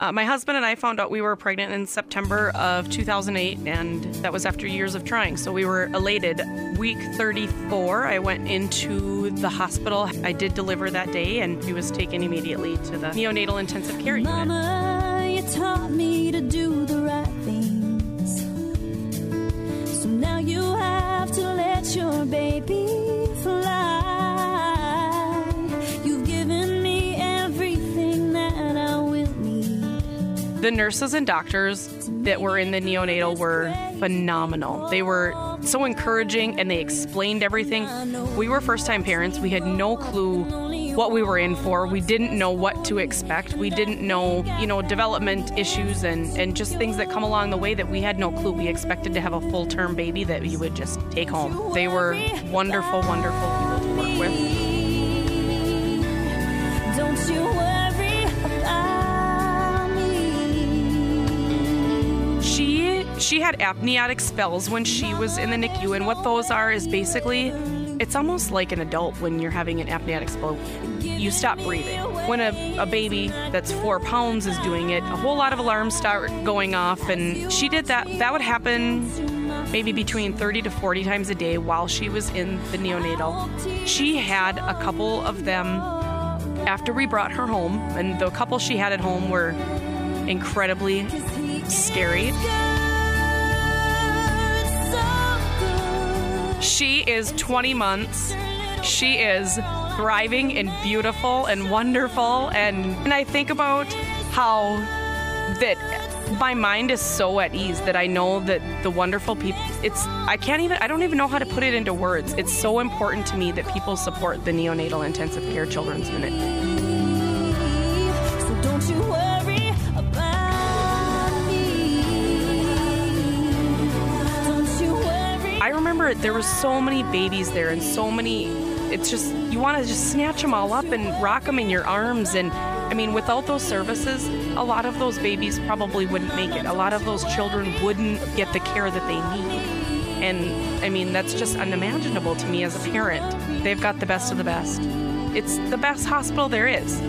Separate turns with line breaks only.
Uh, my husband and I found out we were pregnant in September of 2008, and that was after years of trying. So we were elated. Week 34, I went into the hospital. I did deliver that day, and he was taken immediately to the neonatal intensive care unit.
Mama, The
nurses and doctors that were in the neonatal were phenomenal. They were so encouraging and they explained everything. We were first time parents. We had no clue what we were in for. We didn't know what to expect. We didn't know, you know, development issues and, and just things that come along the way that we had no clue. We expected to have a full term baby that we would just take home. They were wonderful, wonderful people to work with. She had apneic spells when she was in the NICU, and what those are is basically it's almost like an adult when you're having an apneic spell. You stop breathing. When a, a baby that's four pounds is doing it, a whole lot of alarms start going off, and she did that. That would happen maybe between 30 to 40 times a day while she was in the neonatal. She had a couple of them after we brought her home, and the couple she had at home were incredibly scary. She is 20 months. She is thriving and beautiful and wonderful. And, and I think about how that my mind is so at ease that I know that the wonderful people, it's, I can't even, I don't even know how to put it into words. It's so important to me that people support the neonatal intensive care children's unit. I remember there was so many babies there and so many it's just you want to just snatch them all up and rock them in your arms and I mean without those services a lot of those babies probably wouldn't make it. A lot of those children wouldn't get the care that they need. And I mean that's just unimaginable to me as a parent. They've got the best of the best. It's the best hospital there is.